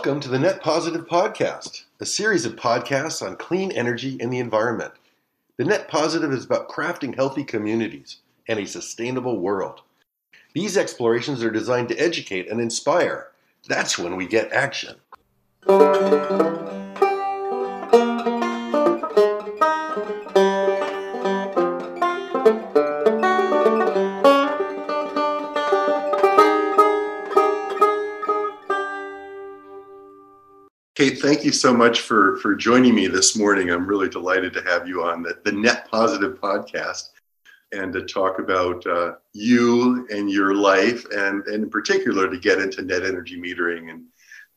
Welcome to the Net Positive Podcast, a series of podcasts on clean energy and the environment. The Net Positive is about crafting healthy communities and a sustainable world. These explorations are designed to educate and inspire. That's when we get action. Thank you so much for, for joining me this morning. I'm really delighted to have you on the, the Net Positive podcast and to talk about uh, you and your life, and, and in particular to get into net energy metering and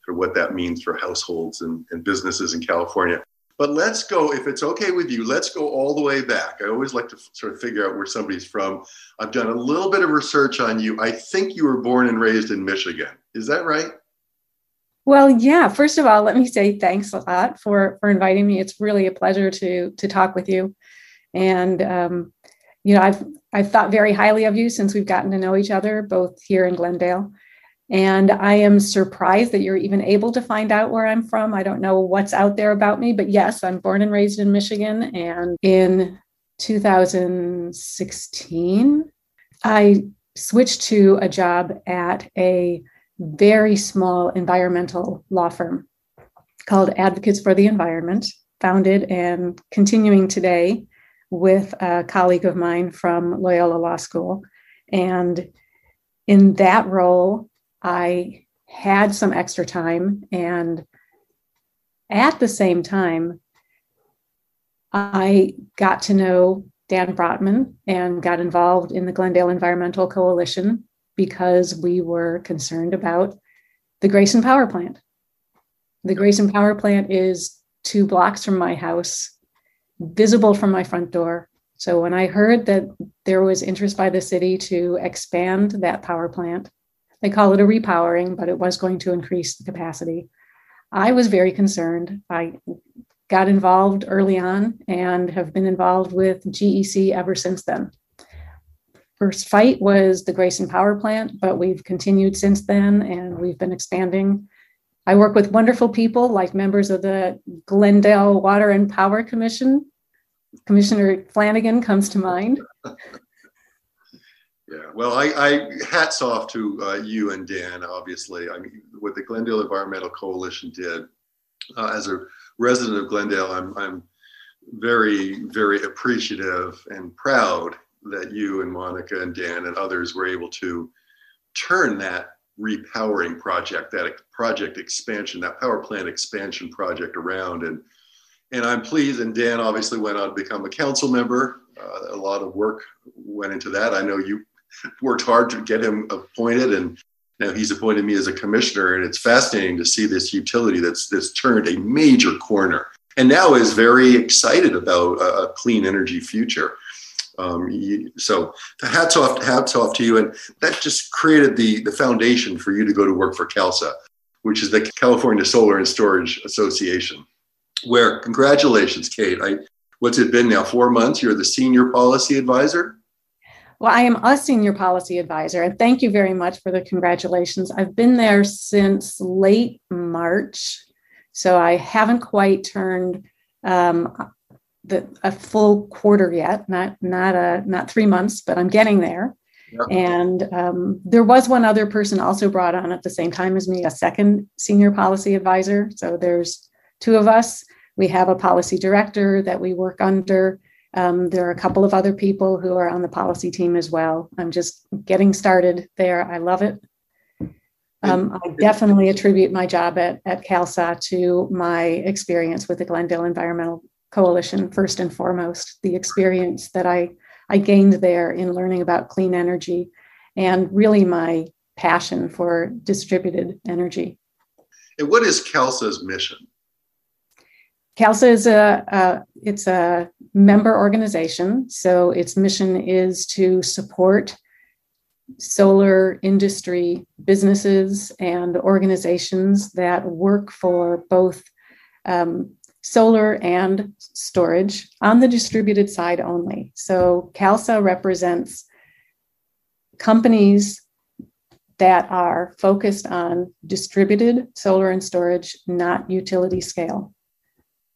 of what that means for households and, and businesses in California. But let's go, if it's okay with you, let's go all the way back. I always like to sort of figure out where somebody's from. I've done a little bit of research on you. I think you were born and raised in Michigan. Is that right? Well, yeah. First of all, let me say thanks a lot for for inviting me. It's really a pleasure to to talk with you, and um, you know, I've I've thought very highly of you since we've gotten to know each other, both here in Glendale. And I am surprised that you're even able to find out where I'm from. I don't know what's out there about me, but yes, I'm born and raised in Michigan. And in 2016, I switched to a job at a very small environmental law firm called Advocates for the Environment, founded and continuing today with a colleague of mine from Loyola Law School. And in that role, I had some extra time. And at the same time, I got to know Dan Brotman and got involved in the Glendale Environmental Coalition because we were concerned about the Grayson Power Plant. The Grayson Power Plant is two blocks from my house, visible from my front door. So when I heard that there was interest by the city to expand that power plant, they call it a repowering, but it was going to increase the capacity. I was very concerned. I got involved early on and have been involved with GEC ever since then first fight was the Grayson Power Plant, but we've continued since then and we've been expanding. I work with wonderful people like members of the Glendale Water and Power Commission. Commissioner Flanigan comes to mind. Yeah, well, I, I hats off to uh, you and Dan. Obviously, I mean, what the Glendale Environmental Coalition did. Uh, as a resident of Glendale, I'm I'm very very appreciative and proud that you and Monica and Dan and others were able to turn that repowering project, that project expansion, that power plant expansion project around. And and I'm pleased. And Dan obviously went on to become a council member. Uh, a lot of work went into that. I know you worked hard to get him appointed, and now he's appointed me as a commissioner. And it's fascinating to see this utility that's that's turned a major corner, and now is very excited about a, a clean energy future. Um, you, so hats off, hats off to you. And that just created the, the foundation for you to go to work for CALSSA, which is the California Solar and Storage Association, where congratulations, Kate. I, what's it been now? Four months? You're the senior policy advisor? Well, I am a senior policy advisor, and thank you very much for the congratulations. I've been there since late March, so I haven't quite turned um, the a full quarter yet, not not a not three months, but I'm getting there. Yep. And um, there was one other person also brought on at the same time as me, a second senior policy advisor. So there's two of us. We have a policy director that we work under. Um, there are a couple of other people who are on the policy team as well. I'm just getting started there. I love it. Um, I definitely attribute my job at, at CALSSA to my experience with the Glendale Environmental coalition first and foremost the experience that i i gained there in learning about clean energy and really my passion for distributed energy. And what is CALSSA's mission? CALSSA is a, a it's a member organization. So its mission is to support solar industry businesses and organizations that work for both um, solar and storage on the distributed side only. So CALSSA represents companies that are focused on distributed solar and storage, not utility scale.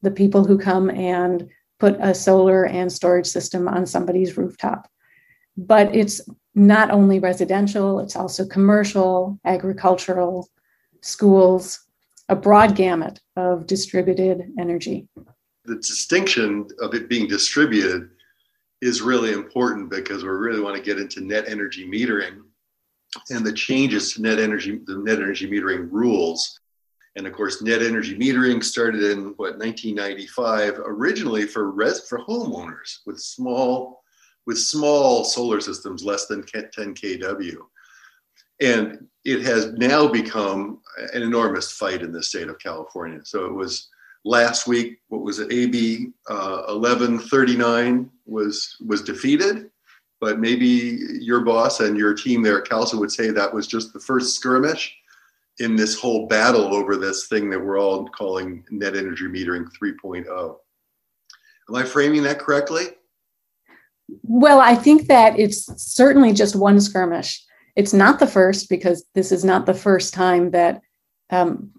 The people who come and put a solar and storage system on somebody's rooftop. But it's not only residential, it's also commercial, agricultural, schools, a broad gamut of distributed energy. The distinction of it being distributed is really important because we really want to get into net energy metering and the changes to net energy, the net energy metering rules. And of course, net energy metering started in what 1995, originally for res for homeowners with small with small solar systems less than 10 kW. And it has now become an enormous fight in the state of California. So it was last week, what was it, AB uh, 1139 was was defeated, but maybe your boss and your team there at CALSSA would say that was just the first skirmish in this whole battle over this thing that we're all calling net energy metering 3.0. Am I framing that correctly? Well, I think that it's certainly just one skirmish. It's not the first because this is not the first time that um,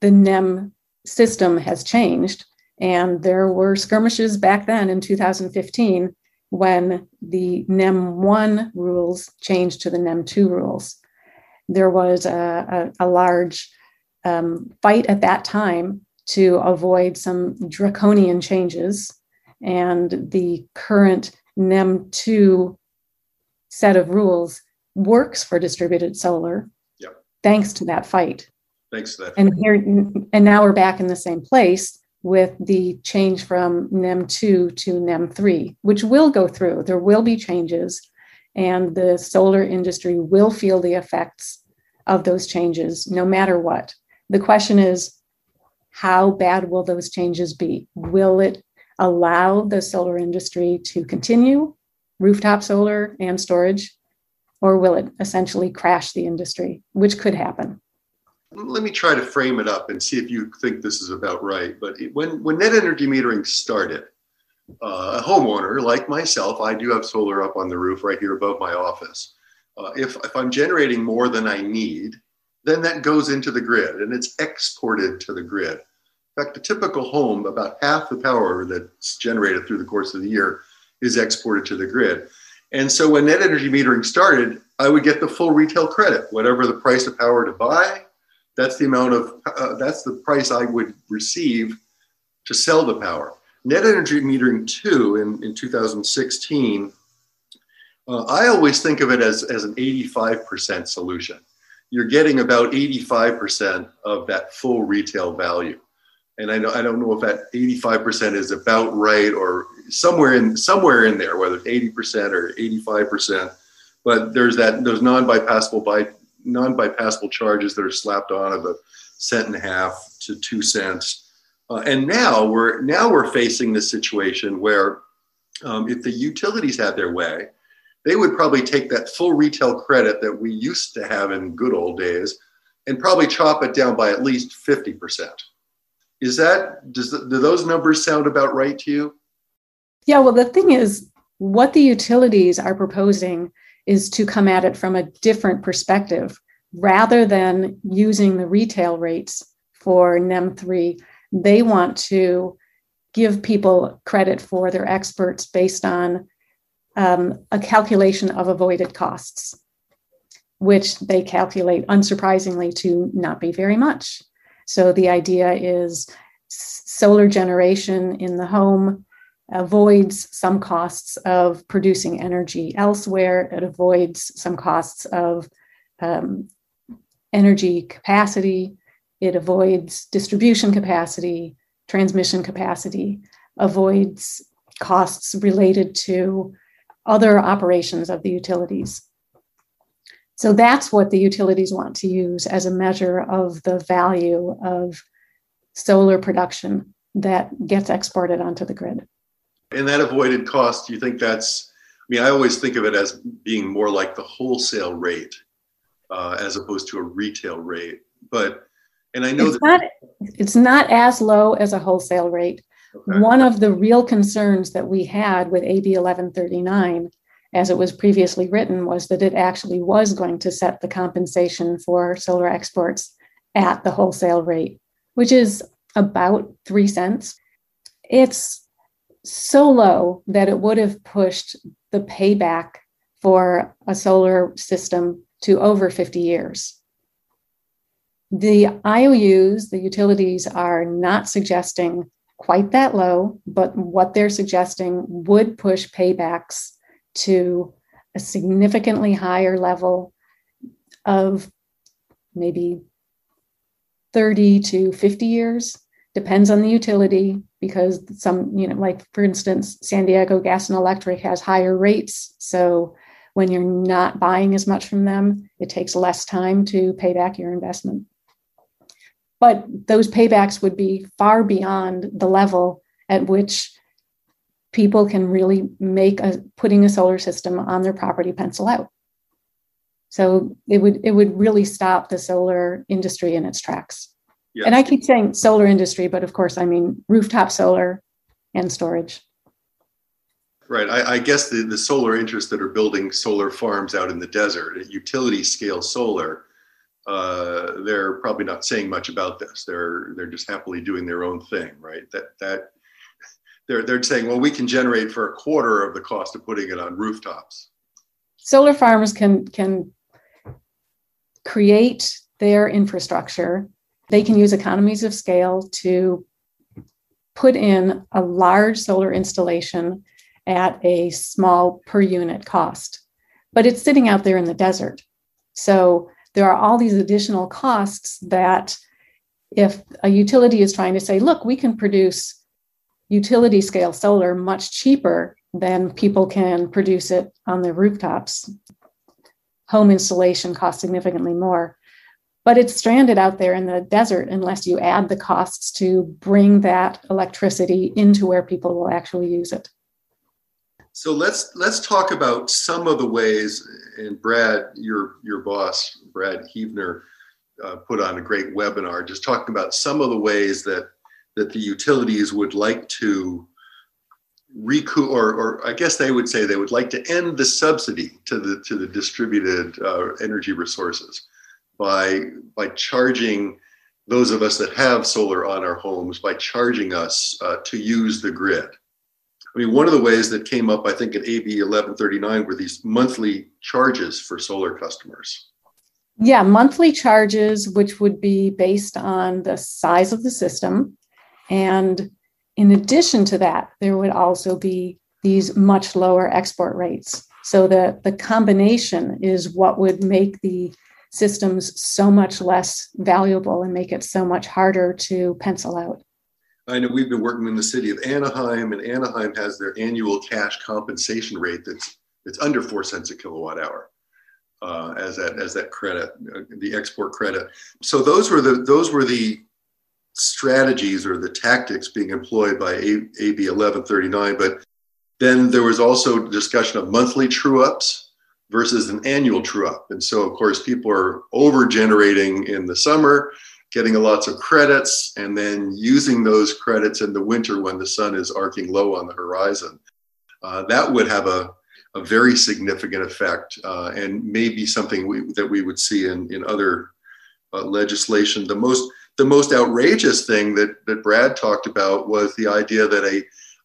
the NEM system has changed. And there were skirmishes back then in 2015 when the NEM 1 rules changed to the NEM 2 rules. There was a, a, a large um, fight at that time to avoid some draconian changes. And the current NEM 2 set of rules works for distributed solar yep. thanks to that fight. Thanks to that. And here and now we're back in the same place with the change from NEM 2 to NEM 3, which will go through. There will be changes, and the solar industry will feel the effects of those changes no matter what. The question is, how bad will those changes be? Will it allow the solar industry to continue rooftop solar and storage, or will it essentially crash the industry, which could happen? Let me try to frame it up and see if you think this is about right. But when, when net energy metering started, uh, a homeowner like myself, I do have solar up on the roof right here above my office. Uh, if, if I'm generating more than I need, then that goes into the grid and it's exported to the grid. In fact, a typical home, about half the power that's generated through the course of the year is exported to the grid. And so when net energy metering started, I would get the full retail credit, whatever the price of power to buy. That's the amount of, uh, that's the price I would receive to sell the power. Net energy metering two in, in 2016, uh, I always think of it as, as an 85% solution. You're getting about 85% of that full retail value and I know I don't know if that 85% is about right or somewhere in somewhere in there, whether it's 80% or 85%. But there's that those non-bypassable by non-bypassable charges that are slapped on of a cent and a half to two cents. Uh, and now we're now we're facing this situation where um, if the utilities had their way, they would probably take that full retail credit that we used to have in good old days and probably chop it down by at least 50 percent is that does the, do those numbers sound about right to you? Yeah, well, the thing is, what the utilities are proposing is to come at it from a different perspective rather than using the retail rates for NEM 3. They want to give people credit for their experts based on um, a calculation of avoided costs, which they calculate unsurprisingly to not be very much. So the idea is solar generation in the home avoids some costs of producing energy elsewhere. It avoids some costs of um, energy capacity. It avoids distribution capacity, transmission capacity, avoids costs related to other operations of the utilities. So that's what the utilities want to use as a measure of the value of solar production that gets exported onto the grid. And that avoided cost, do you think that's, I mean, I always think of it as being more like the wholesale rate uh, as opposed to a retail rate. But, and I know it's that not, it's not as low as a wholesale rate. Okay. One of the real concerns that we had with AB 1139 as it was previously written, was that it actually was going to set the compensation for solar exports at the wholesale rate, which is about three cents. It's so low that it would have pushed the payback for a solar system to over 50 years. The IOUs, the utilities, are not suggesting quite that low, but what they're suggesting would push paybacks to a significantly higher level of maybe 30 to 50 years depends on the utility because some you know like for instance san diego gas and electric has higher rates. So when you're not buying as much from them it takes less time to pay back your investment. But those paybacks would be far beyond the level at which people can really make a putting a solar system on their property pencil out. So it would it would really stop the solar industry in its tracks Yes. And I keep saying solar industry, but of course, I mean rooftop solar and storage. Right. I, I, guess the, the solar interests that are building solar farms out in the desert, utility scale solar, uh, they're probably not saying much about this. They're they're just happily doing their own thing, right? That that they're they're saying, well, we can generate for a quarter of the cost of putting it on rooftops. Solar farmers can can create their infrastructure they can use economies of scale to put in a large solar installation at a small per unit cost. But it's sitting out there in the desert. So there are all these additional costs that if a utility is trying to say, look, we can produce utility scale solar much cheaper than people can produce it on their rooftops, home installation costs significantly more but it's stranded out there in the desert unless you add the costs to bring that electricity into where people will actually use it. So let's let's talk about some of the ways. And Brad, your your boss, Brad Heavner, uh, put on a great webinar just talking about some of the ways that that the utilities would like to recoup, or, or I guess they would say they would like to end the subsidy to the to the distributed uh, energy resources by by charging those of us that have solar on our homes by charging us uh, to use the grid. I mean, one of the ways that came up, I think, in AB 1139 were these monthly charges for solar customers. Yeah, monthly charges, which would be based on the size of the system. And in addition to that, there would also be these much lower export rates. So the, the combination is what would make the systems so much less valuable and make it so much harder to pencil out. I know we've been working in the city of Anaheim, and Anaheim has their annual cash compensation rate that's it's under four cents a kilowatt hour uh, as that as that credit, uh, the export credit. So those were the those were the strategies or the tactics being employed by AB 1139. But then there was also discussion of monthly true ups versus an annual true up. And so, of course, people are over generating in the summer, getting lots of credits, and then using those credits in the winter when the sun is arcing low on the horizon. Uh, that would have a, a very significant effect uh, and maybe something we, that we would see in, in other uh, legislation. The most, the most outrageous thing that, that Brad talked about was the idea that a,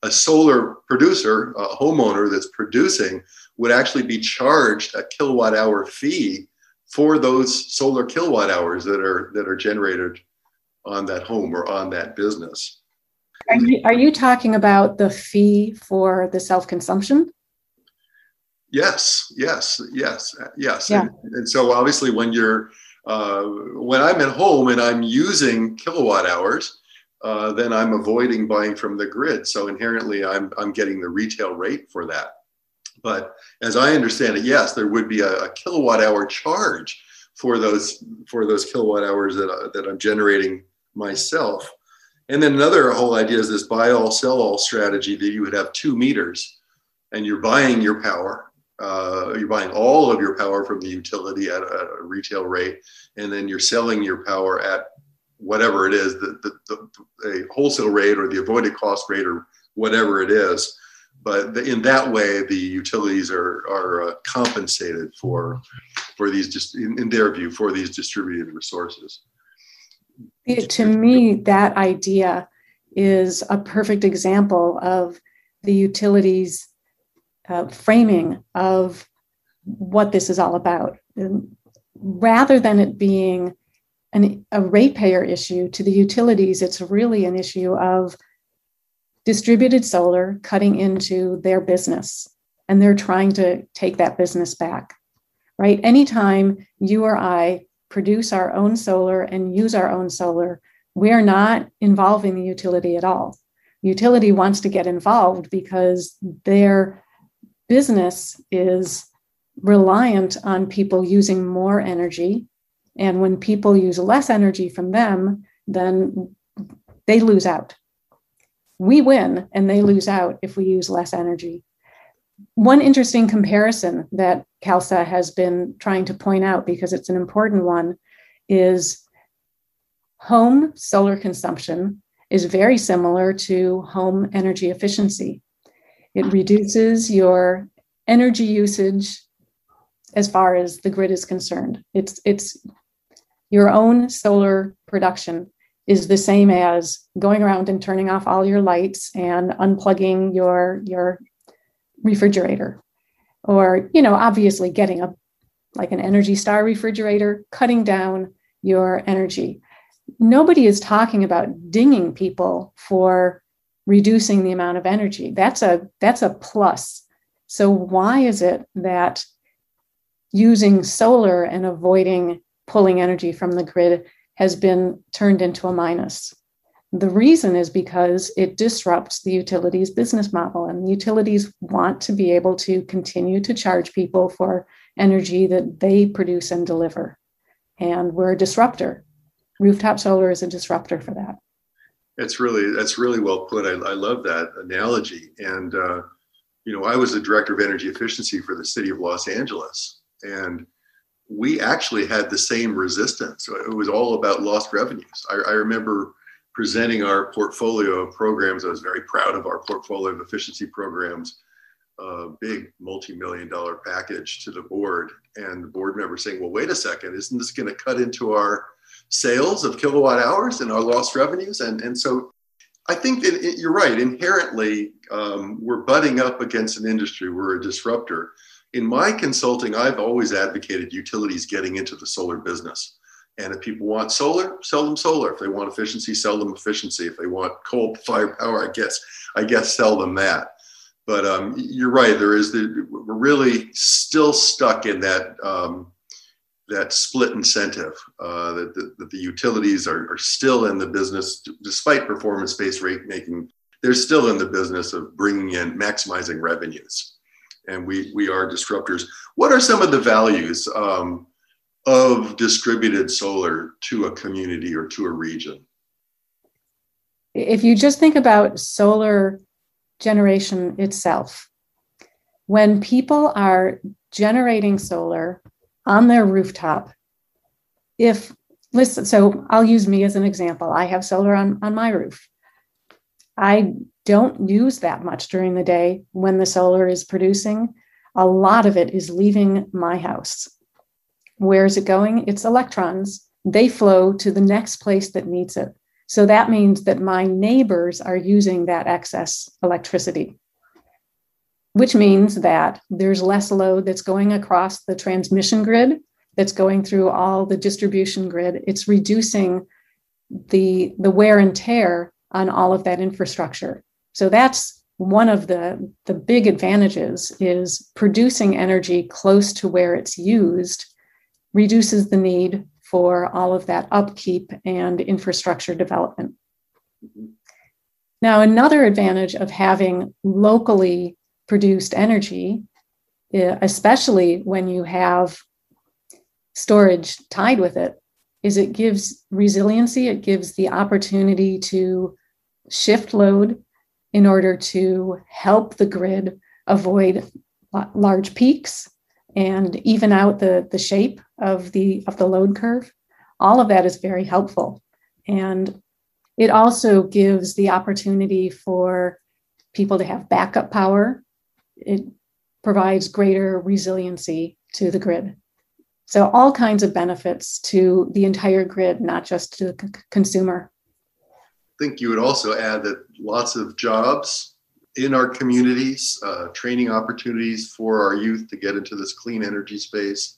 a solar producer, a homeowner that's producing, would actually be charged a kilowatt hour fee for those solar kilowatt hours that are that are generated on that home or on that business. Are you, are you talking about the fee for the self consumption? Yes, yes, yes, yes. Yeah. And, and so obviously, when you're uh, when I'm at home and I'm using kilowatt hours, uh, then I'm avoiding buying from the grid. So inherently, I'm I'm getting the retail rate for that. But as I understand it, yes, there would be a, a kilowatt hour charge for those for those kilowatt hours that, uh, that I'm generating myself. And then another whole idea is this buy all sell all strategy that you would have two meters and you're buying your power. Uh, you're buying all of your power from the utility at a, a, retail rate, and then you're selling your power at whatever it is, the, the, the, the wholesale rate or the avoided cost rate or whatever it is but in that way, the utilities are are uh, compensated for for these just in, in, their view for these distributed resources. It, to me, that idea is a perfect example of the utilities uh, framing of what this is all about. And rather than it being an, a ratepayer issue to the utilities, it's really an issue of distributed solar cutting into their business and they're trying to take that business back right? Anytime you or i produce our own solar and use our own solar we're not involving the utility at all. Utility wants to get involved because their business is reliant on people using more energy and when people use less energy from them then they lose out we win and they lose out if we use less energy. One interesting comparison that CALSSA has been trying to point out, because it's an important one, is home solar consumption is very similar to home energy efficiency. It reduces your energy usage as far as the grid is concerned. It's, it's your own solar production is the same as going around and turning off all your lights and unplugging your your refrigerator. Or you know obviously getting a like an energy star refrigerator cutting down your energy. Nobody is talking about dinging people for reducing the amount of energy. That's a that's a plus. So why is it that using solar and avoiding pulling energy from the grid has been turned into a minus. The reason is because it disrupts the utilities business model, and utilities want to be able to continue to charge people for energy that they produce and deliver. And we're a disruptor. Rooftop solar is a disruptor for that. That's really that's really well put. I, I love that analogy. And uh, you know, I was the director of energy efficiency for the city of Los Angeles, and we actually had the same resistance. It was all about lost revenues. I, I, remember presenting our portfolio of programs. I was very proud of our portfolio of efficiency programs, a big multi-million dollar package to the board, and the board member saying, "Well, wait a second, isn't this going to cut into our sales of kilowatt hours and our lost revenues?" And and so. I think that it, you're right. Inherently, um, we're butting up against an industry. We're a disruptor in my consulting, I've always advocated utilities getting into the solar business. And if people want solar, sell them solar. If they want efficiency, sell them efficiency. If they want coal fired power, I guess I guess sell them that. But um, you're right. There is the we're really still stuck in that um, that split incentive uh, that, the, that the utilities are, are still in the business, despite performance-based rate making. They're still in the business of bringing in maximizing revenues and we we are disruptors. What are some of the values um, of distributed solar to a community or to a region? If you just think about solar generation itself, when people are generating solar on their rooftop, if listen, so I'll use me as an example. I have solar on, on my roof. I don't use that much during the day when the solar is producing. A lot of it is leaving my house. Where is it going? It's electrons. They flow to the next place that needs it. So that means that my neighbors are using that excess electricity, which means that there's less load that's going across the transmission grid, that's going through all the distribution grid. It's reducing the, the wear and tear on all of that infrastructure. So that's one of the, the big advantages is producing energy close to where it's used reduces the need for all of that upkeep and infrastructure development. Now, another advantage of having locally produced energy, eh, especially when you have storage tied with it, is it gives resiliency, it gives the opportunity to shift load in order to help the grid avoid large peaks and even out the, the shape of the of the load curve all of that is very helpful and it also gives the opportunity for people to have backup power. It provides greater resiliency to the grid. So, all kinds of benefits to the entire grid, not just to the c- consumer. Think you would also add that lots of jobs in our communities, uh, training opportunities for our youth to get into this clean energy space.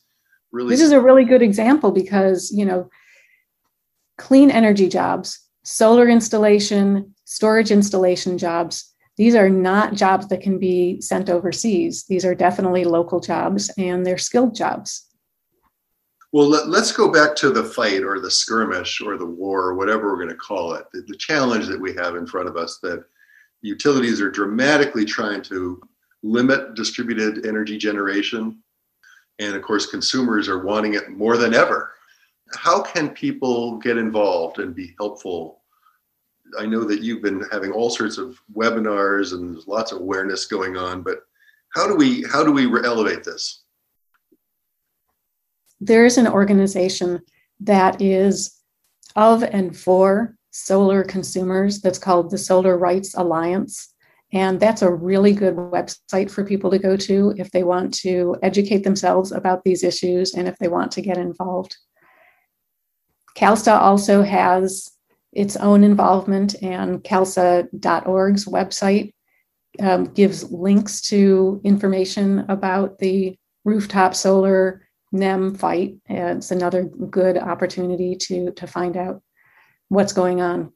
Really, this is a really good example because you know, clean energy jobs, solar installation, storage installation jobs. These are not jobs that can be sent overseas. These are definitely local jobs and they're skilled jobs. Well, let, us go back to the fight or the skirmish or the war or whatever we're going to call it. The, the challenge that we have in front of us that utilities are dramatically trying to limit distributed energy generation. And of course, consumers are wanting it more than ever. How can people get involved and be helpful? I know that you've been having all sorts of webinars and there's lots of awareness going on, but how do we how do we elevate this? There is an organization that is of and for solar consumers that's called the Solar Rights Alliance. And that's a really good website for people to go to if they want to educate themselves about these issues and if they want to get involved. CALSSA also has its own involvement, and calssa.org's website um, gives links to information about the rooftop solar NEM fight. It's another good opportunity to, to find out what's going on.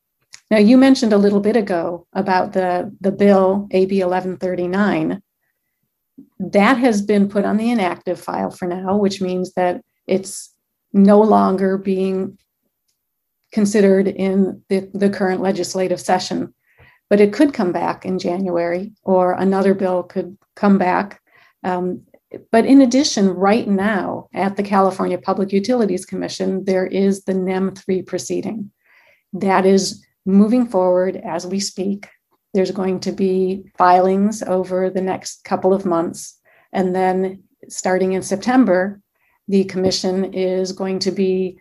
Now, you mentioned a little bit ago about the, the bill, AB 1139. That has been put on the inactive file for now, which means that it's no longer being considered in the, the current legislative session. But it could come back in January, or another bill could come back. Um, but in addition, right now at the California Public Utilities Commission, there is the NEM 3 proceeding that is moving forward as we speak. There's going to be filings over the next couple of months. And then starting in September, the commission is going to be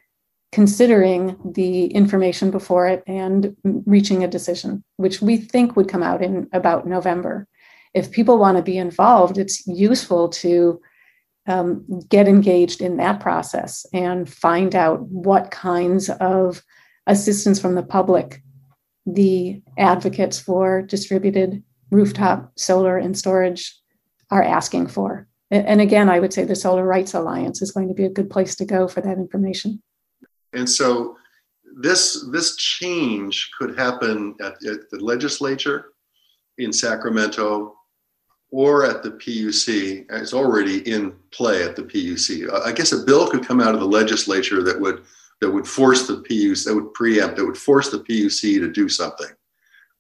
considering the information before it and reaching a decision, which we think would come out in about November. If people want to be involved, it's useful to um, get engaged in that process and find out what kinds of assistance from the public, the advocates for distributed rooftop solar and storage are asking for. And again, I would say the Solar Rights Alliance is going to be a good place to go for that information. And so this this change could happen at, at the legislature in Sacramento or at the PUC. It's already in play at the PUC. I guess a bill could come out of the legislature that would that would force the PUC, that would preempt, that would force the PUC to do something.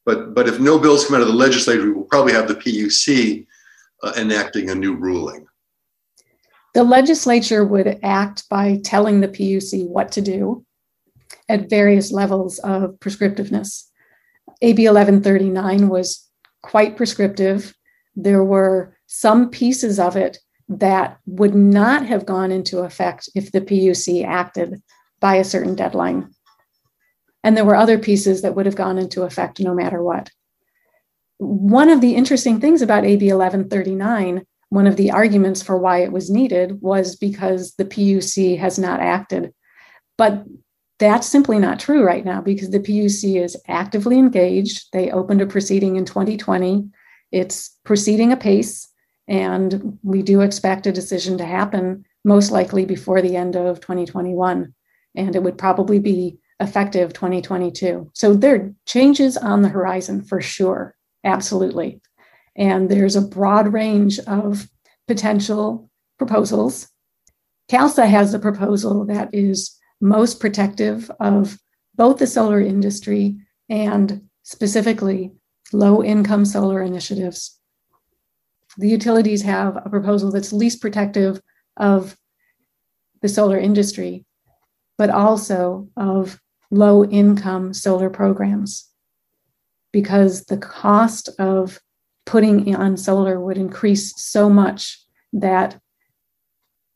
But, but if no bills come out of the legislature, we will probably have the PUC uh, enacting a new ruling. The legislature would act by telling the PUC what to do at various levels of prescriptiveness. AB 1139 was quite prescriptive. There were some pieces of it that would not have gone into effect if the PUC acted by a certain deadline. And there were other pieces that would have gone into effect no matter what. One of the interesting things about AB 1139, one of the arguments for why it was needed was because the PUC has not acted. But that's simply not true right now because the PUC is actively engaged. They opened a proceeding in 2020. It's proceeding apace, and we do expect a decision to happen most likely before the end of 2021 and it would probably be effective 2022. So there are changes on the horizon for sure, absolutely. And there's a broad range of potential proposals. CALSSA has a proposal that is most protective of both the solar industry and specifically low income solar initiatives. The utilities have a proposal that's least protective of the solar industry but also of low income solar programs because the cost of putting on solar would increase so much that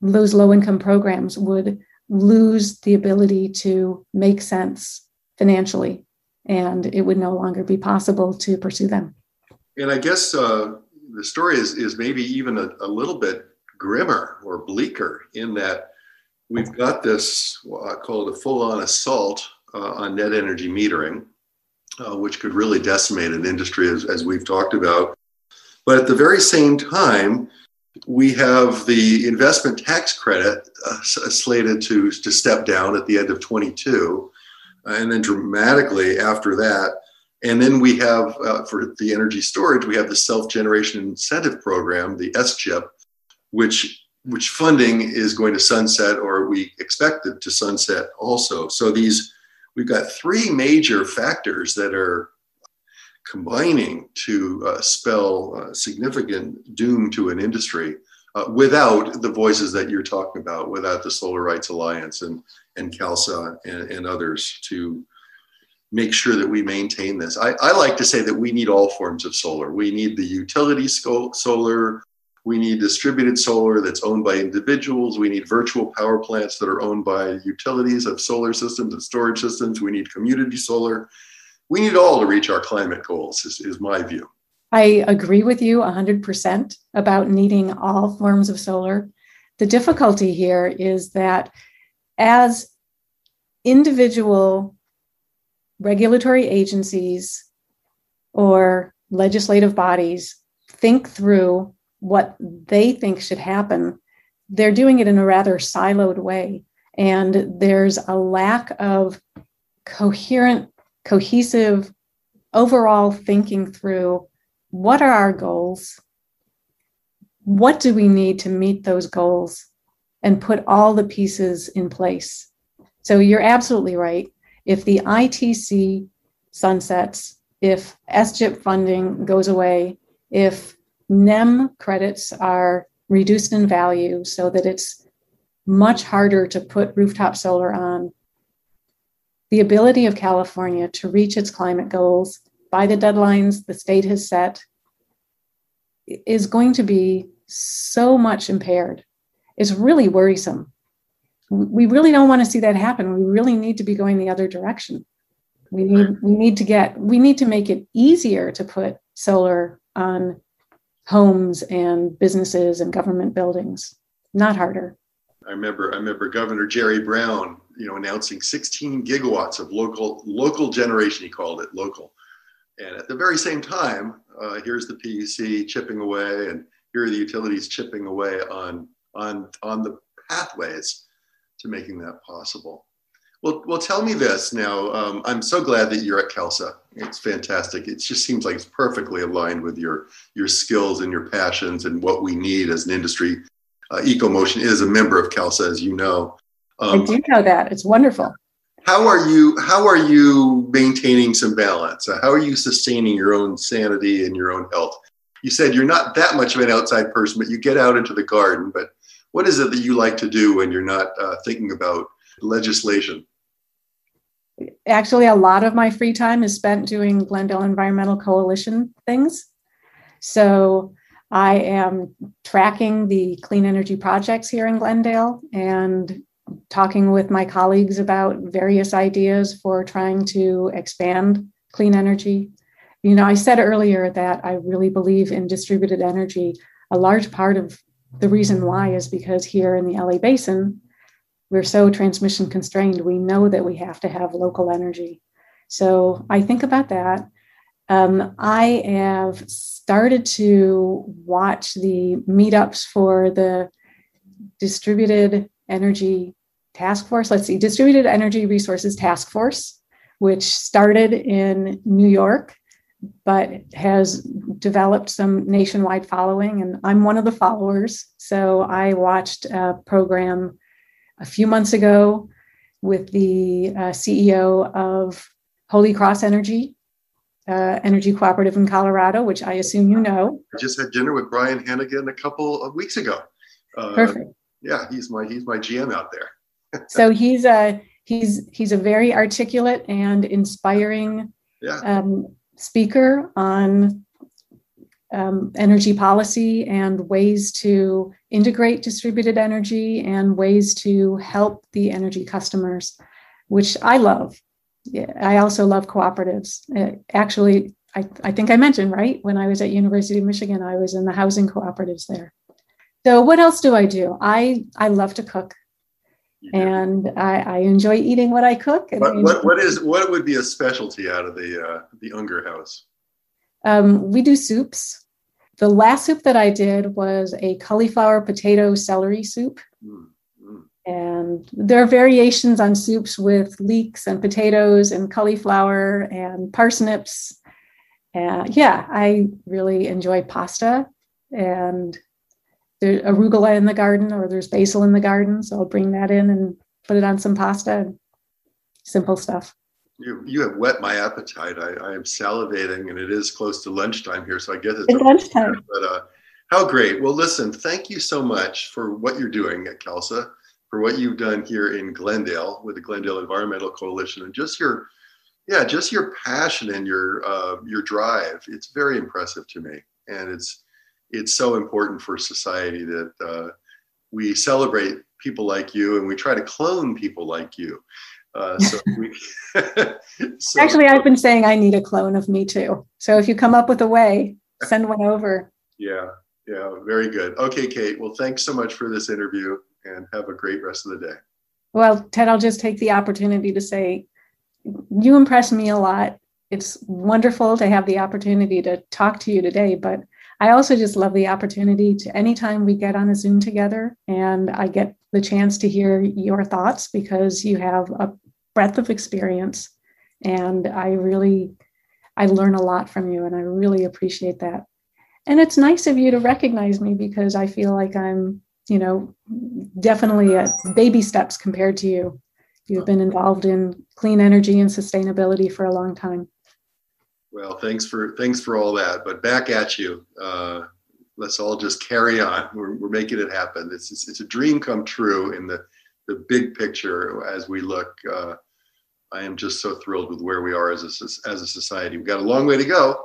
those low income programs would lose the ability to make sense financially and it would no longer be possible to pursue them. And I guess uh, the story is, is maybe even a, a little bit grimmer or bleaker in that we've got this, well, I call it a full on assault uh, on net energy metering, uh, which could really decimate an industry as, as we've talked about. But at the very same time, we have the investment tax credit uh, slated to, to step down at the end of 22, uh, and then dramatically after that. And then we have, uh, for the energy storage, we have the self generation incentive program, the SGIP, which which funding is going to sunset or we expect it to sunset also. So these we've got three major factors that are combining to uh, spell uh, significant doom to an industry uh, without the voices that you're talking about, without the Solar Rights Alliance and, and CALSSA and, and others to make sure that we maintain this. I, I, like to say that we need all forms of solar. We need the utility solar, we need distributed solar that's owned by individuals. We need virtual power plants that are owned by utilities of solar systems and storage systems. We need community solar. We need all to reach our climate goals, is, is my view. I agree with you 100% about needing all forms of solar. The difficulty here is that as individual regulatory agencies or legislative bodies think through what they think should happen, they're doing it in a rather siloed way. And there's a lack of coherent, cohesive, overall thinking through what are our goals? What do we need to meet those goals? And put all the pieces in place. So you're absolutely right. If the ITC sunsets, if SGIP funding goes away, if NEM credits are reduced in value so that it's much harder to put rooftop solar on. The ability of California to reach its climate goals by the deadlines the state has set is going to be so much impaired. It's really worrisome. We really don't want to see that happen. We really need to be going the other direction. We need we need to get we need to make it easier to put solar on homes and businesses and government buildings, not harder. I remember I remember Governor Jerry Brown, you know, announcing 16 gigawatts of local local generation. He called it local, and at the very same time, uh, here's the PUC chipping away, and here are the utilities chipping away on on on the pathways to making that possible. Well, well, tell me this now. Um, I'm so glad that you're at CALSSA. It's fantastic. It just seems like it's perfectly aligned with your your skills and your passions and what we need as an industry. Uh, EcoMotion is a member of CALSSA, as you know. Um, I do know that. It's wonderful. How are you? How are you maintaining some balance? Uh, how are you sustaining your own sanity and your own health? You said you're not that much of an outside person, but you get out into the garden. But what is it that you like to do when you're not uh, thinking about legislation? Actually, a lot of my free time is spent doing Glendale Environmental Coalition things. So I am tracking the clean energy projects here in Glendale and talking with my colleagues about various ideas for trying to expand clean energy. You know, I said earlier that I really believe in distributed energy. A large part of the reason why is because here in the LA Basin, we're so transmission constrained, we know that we have to have local energy. So I think about that. Um, I have started to watch the meetups for the distributed energy task force. Let's see, distributed energy resources task force, which started in New York, but has developed some nationwide following. And I'm one of the followers. So I watched a program a few months ago with the uh, CEO of Holy Cross Energy, uh, Energy Cooperative in Colorado, which I assume you know. I just had dinner with Bryan Hannegan a couple of weeks ago. Uh, Perfect. Yeah, he's my he's my GM out there. so he's a he's he's a very articulate and inspiring yeah. um, speaker on um, energy policy and ways to integrate distributed energy and ways to help the energy customers, which I love. I also love cooperatives. Uh, actually, I, I think I mentioned, right? When I was at University of Michigan, I was in the housing cooperatives there. So what else do I do? I, I love to cook and I, I, enjoy eating what I cook. What, what, what is what would be a specialty out of the uh, the Unger House? Um, we do soups. The last soup that I did was a cauliflower potato celery soup. Mm, mm. And there are variations on soups with leeks and potatoes and cauliflower and parsnips. And yeah, I really enjoy pasta. And there's arugula in the garden or there's basil in the garden. So I'll bring that in and put it on some pasta. Simple stuff. You, you have whet my appetite. I, I am salivating and it is close to lunchtime here. So I guess it's, it's lunchtime. But uh, how great. Well, listen, thank you so much for what you're doing at CALSSA, for what you've done here in Glendale with the Glendale Environmental Coalition and just your, yeah, just your passion and your, uh, your drive. It's very impressive to me. And it's, it's so important for society that uh, we celebrate people like you and we try to clone people like you. Uh, so we, so, Actually, I've been saying I need a clone of me too. So if you come up with a way, send one over. Yeah, yeah, very good. Okay, Kate. Well, thanks so much for this interview and have a great rest of the day. Well, Ted, I'll just take the opportunity to say you impress me a lot. It's wonderful to have the opportunity to talk to you today, but I also just love the opportunity to anytime we get on a Zoom together and I get the chance to hear your thoughts because you have a breadth of experience. And I really, I learn a lot from you and I really appreciate that. And it's nice of you to recognize me because I feel like I'm, you know, definitely at baby steps compared to you. You've been involved in clean energy and sustainability for a long time. Well, thanks for thanks for all that. But back at you. Uh, let's all just carry on. We're, we're making it happen. It's, it's, it's a dream come true in the the big picture as we look. Uh, I am just so thrilled with where we are as a as a society. We've got a long way to go,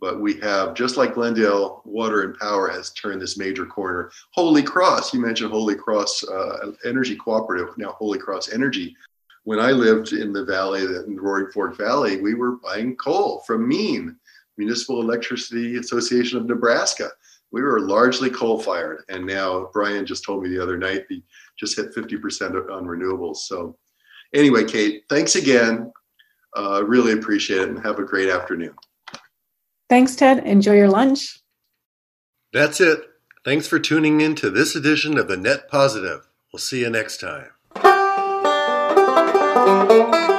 but we have just like Glendale Water and Power has turned this major corner. Holy Cross, you mentioned Holy Cross uh, Energy Cooperative, now Holy Cross Energy when I lived in the valley, in the Roaring Fork Valley, we were buying coal from MEAN, Municipal Electricity Association of Nebraska. We were largely coal fired. And now Bryan just told me the other night he just hit 50% on renewables. So, anyway, Kate, thanks again. Uh, really appreciate it and have a great afternoon. Thanks, Ted. Enjoy your lunch. That's it. Thanks for tuning in to this edition of The Net Positive. We'll see you next time. Música